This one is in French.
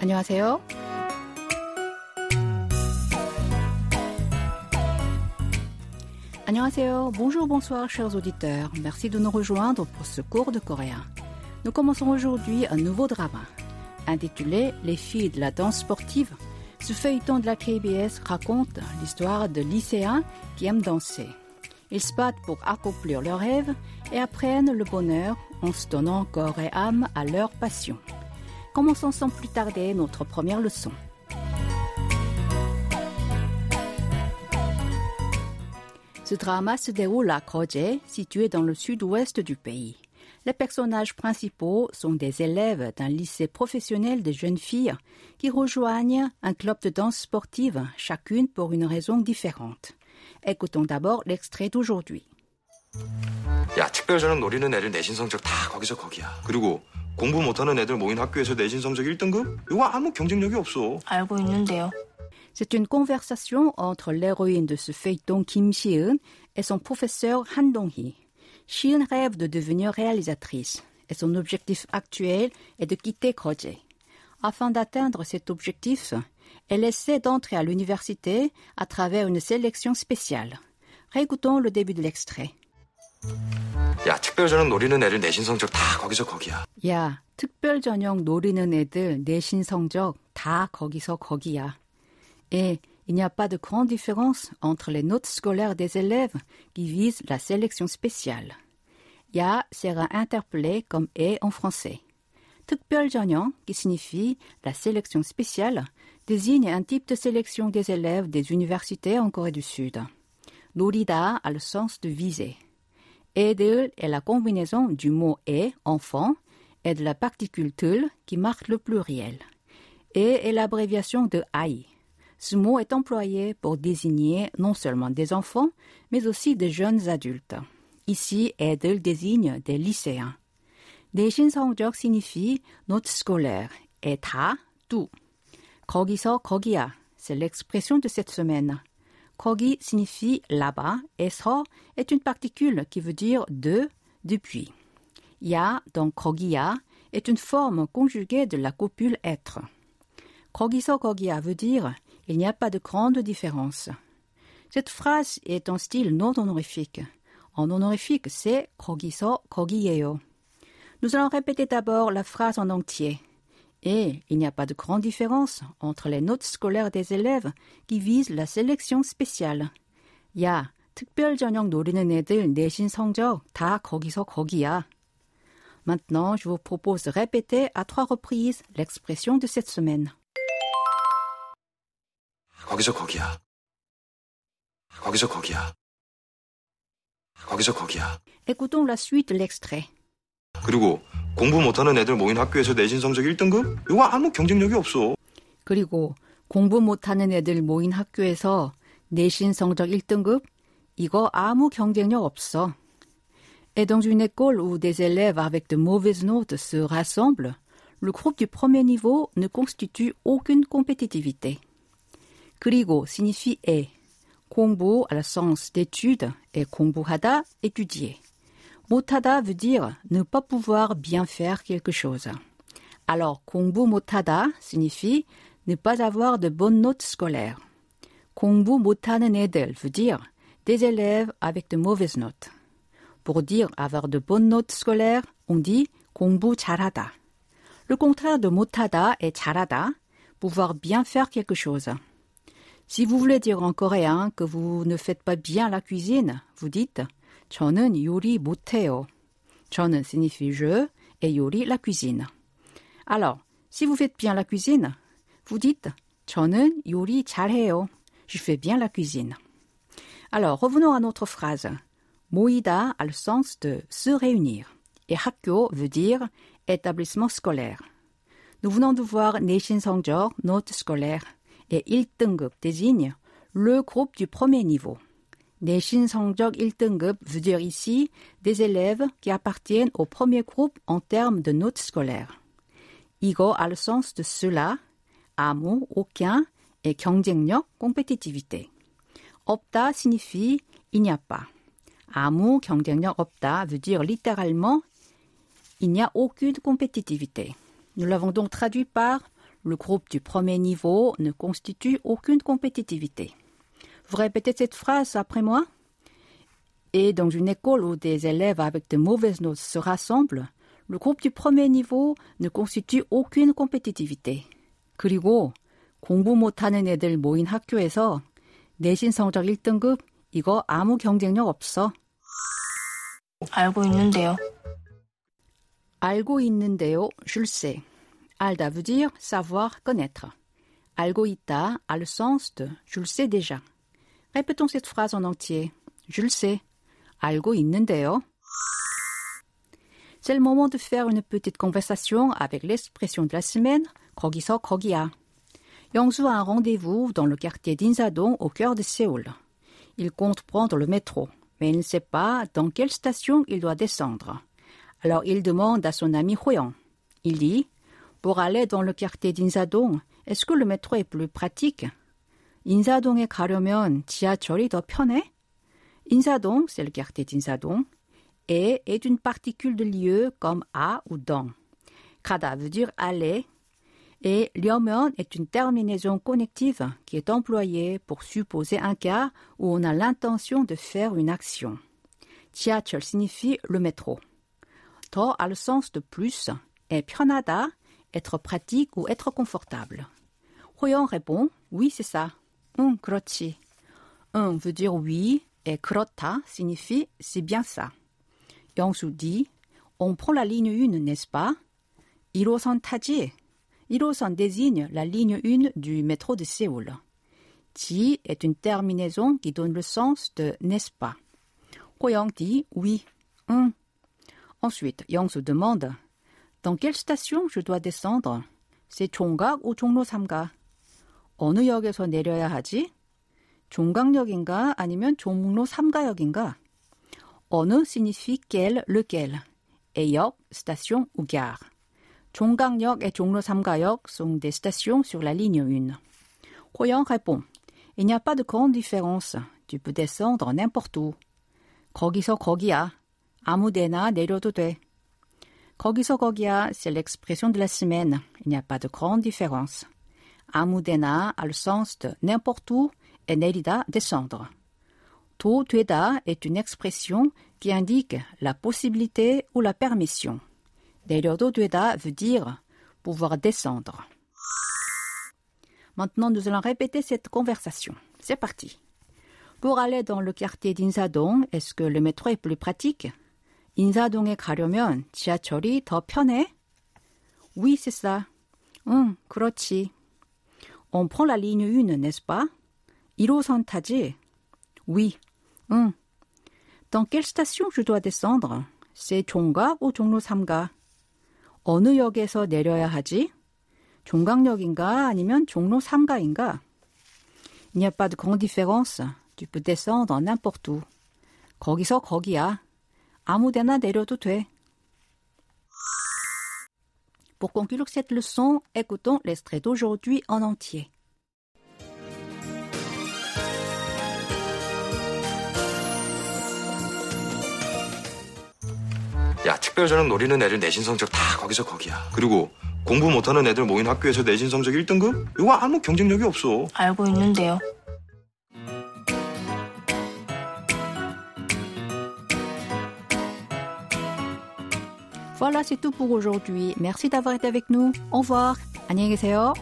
안녕하세요. Annyeonghaseyo. Bonjour, bonsoir, chers auditeurs. Merci de nous rejoindre pour ce cours de coréen. Nous commençons aujourd'hui un nouveau drama. Intitulé Les filles de la danse sportive, ce feuilleton de la KBS raconte l'histoire de lycéens qui aiment danser. Ils se battent pour accomplir leurs rêves et apprennent le bonheur en se donnant corps et âme à leur passion. Commençons sans plus tarder notre première leçon. Ce drama se déroule à Kroje, situé dans le sud-ouest du pays. Les personnages principaux sont des élèves d'un lycée professionnel de jeunes filles qui rejoignent un club de danse sportive, chacune pour une raison différente. Écoutons d'abord l'extrait d'aujourd'hui. 야, 특별전형 노리는 애들 내신 성적 다 거기서 거기야. 그리고 공부 못하는 애들 모인 학교에서 내신 성적 1등급? 이거 아무 경쟁력이 없어. 알고 있는데요. C'est une conversation entre l'héroïne de ce feuilleton Kim Si-eun et son professeur Han Dong-hee. Si-eun rêve de devenir réalisatrice et son objectif actuel est de quitter Kroje. Afin d'atteindre cet objectif, elle essaie d'entrer à l'université à travers une sélection spéciale. Réécoutons le début de l'extrait. 야, 특별전형 노리는 애들 내신 성적 다 거기서 거기야. 야, 특별 전형 노리는 애들 내신 성적 다 거기서 거기야. Et il n'y a pas de grande différence entre les notes scolaires des élèves qui visent la sélection spéciale. Ya sera interpellé comme est en français. 특별 전형, qui signifie la sélection spéciale, désigne un type de sélection des élèves des universités en Corée du Sud. 노리다 a le sens de viser. 애들 est la combinaison du mot 애, enfant, et de la particule 들 qui marque le pluriel. Et est l'abréviation de 아이. Ce mot est employé pour désigner non seulement des enfants, mais aussi des jeunes adultes. Ici, 애들 désigne des lycéens. 내신 성적 signifie note scolaire et 다, tout. 거기서 거기야, c'est l'expression de cette semaine. Kogi signifie là-bas et so est une particule qui veut dire de, depuis. Ya, donc kogiya, est une forme conjuguée de la copule être. Kogiso kogia veut dire il n'y a pas de grande différence. Cette phrase est en style non honorifique. En honorifique, c'est kogiso kogieyo. Nous allons répéter d'abord la phrase en entier. Et il n'y a pas de grande différence entre les notes scolaires des élèves qui visent la sélection spéciale. 야, 특별 전형 노리는 애들 내신 성적 다 거기서 거기야. Maintenant, je vous propose de répéter à trois reprises l'expression de cette semaine. 거기서 거기야. 거기서 거기야. 거기서 거기야. Écoutons la suite de l'extrait. 그리고 공부 못하는 애들 모인 학교에서 내신 성적 1등급? 이거 아무 경쟁력이 없어. 그리고 공부 못하는 애들 모인 학교에서 내신 성적 1등급? 이거 아무 경쟁력 없어. Et dans une école où des élèves avec de mauvaises notes se rassemblent, le groupe du premier niveau ne constitue aucune compétitivité. 그리고 signifie et. 공부 à le sens d'étude et 공부하다, étudier. 못하다 veut dire ne pas pouvoir bien faire quelque chose. Alors, 공부 못하다 signifie ne pas avoir de bonnes notes scolaires. 공부 못하는 애들 veut dire des élèves avec de mauvaises notes. Pour dire avoir de bonnes notes scolaires, on dit 공부 잘하다. Le contraire de 못하다 est 잘하다, pouvoir bien faire quelque chose. Si vous voulez dire en coréen que vous ne faites pas bien la cuisine, vous dites 저는 요리 못해요. 저는 signifie je et 요리 la cuisine. Alors, si vous faites bien la cuisine, vous dites 저는 요리 잘해요. Je fais bien la cuisine. Alors, revenons à notre phrase. 모이다 a le sens de se réunir. Et 학교 veut dire établissement scolaire. Nous venons de voir 내신 성적, note scolaire, et 1등급 désigne le groupe du premier niveau. 내신 성적 1등급 veut dire ici des élèves qui appartiennent au premier groupe en termes de notes scolaires. 이거 a le sens de cela, 아무, aucun, et 경쟁력, compétitivité. 없다 signifie il n'y a pas. 아무 경쟁력 없다 veut dire littéralement il n'y a aucune compétitivité. Nous l'avons donc traduit par le groupe du premier niveau ne constitue aucune compétitivité. Vous répétez cette phrase après moi Et dans une école où des élèves avec de mauvaises notes se rassemblent, le groupe du premier niveau ne constitue aucune compétitivité. 그리고 공부 못하는 애들 모인 학교에서 내신 성적 1등급 이거 아무 경쟁력 없어. 알고 있는데요. 알고 있는데요, je le sais. Alda veut dire savoir, connaître. Algo 있다 a le sens de je le sais déjà. Répétons cette phrase en entier. Je le sais. 알고 있는데요. C'est le moment de faire une petite conversation avec l'expression de la semaine 거기서 거기야. Yongsu a un rendez-vous dans le quartier d'Insadong au cœur de Séoul. Il compte prendre le métro, mais il ne sait pas dans quelle station il doit descendre. Alors il demande à son ami Hoyang. Il dit Pour aller dans le quartier d'Insadong, est-ce que le métro est plus pratique 인사동에 가려면 지하철이 더 편해? 인사동, c'est le quartier d'Insadong, et est une particule de lieu comme à ou dans. Kada veut dire aller, et 려면 est une terminaison connective qui est employée pour supposer un cas où on a l'intention de faire une action. 지하철 signifie le métro. 더 a le sens de plus et 편하다, être pratique ou être confortable. 호영 répond oui, c'est ça. 응, 그렇지. 응 veut dire oui et 그렇다 signifie c'est bien ça. 영수 dit on prend la ligne 1, n'est-ce pas? 1호선 타지? 1호선 désigne la ligne 1 du métro de Séoul. Ji est une terminaison qui donne le sens de n'est-ce pas. Hoyang dit oui. 응. Ensuite, Yang se demande Dans quelle station je dois descendre C'est 종각 ou 종로 3가 어느 역에서 내려야 하지? 종각역인가 아니면 종로 3가역인가? 어느 signifie quel, lequel. Et 역, station ou gare. 종각역 et 종로 3가역 sont des stations sur la ligne 1. Hoyang répond Il n'y a pas de grande différence. Tu peux descendre n'importe où. 거기서 거기야. 아무데나 내려도 돼. 거기서 거기야, c'est l'expression de la semaine. Il n'y a pas de grande différence. 아무데나 a le sens de n'importe où et 내리다 descendre. 도 되다 est une expression qui indique la possibilité ou la permission. 내려도 되다 veut dire pouvoir descendre. Maintenant, nous allons répéter cette conversation. C'est parti. Pour aller dans le quartier d'Insadong, est-ce que le métro est plus pratique? 인사동에 가려면 지하철이 더 편해? Oui, c'est ça. 응, 그렇지. On prend la ligne 1, n'est-ce pas? 1호선 타지? Oui. 응. Dans quelle station je dois descendre? C'est 종각 ou 종로 3가? 어느 역에서 내려야 하지? 종각역인가 아니면 종로 3가인가? Il n'y a pas de grande différence. Tu peux descendre n'importe où. 거기서 거기야. 아무 데나 내려도 돼. Pour conclure cette leçon, écoutons l'extrait d'aujourd'hui en entier. 야, 특별전형 노리는 애들 내신 성적 다 거기서 거기야. 그리고 공부 못하는 애들 모인 학교에서 내신 성적 1등급? 이거 아무 경쟁력이 없어. 알고 있는데요. Voilà, c'est tout pour aujourd'hui. Merci d'avoir été avec nous. Au revoir. 안녕히 계세요.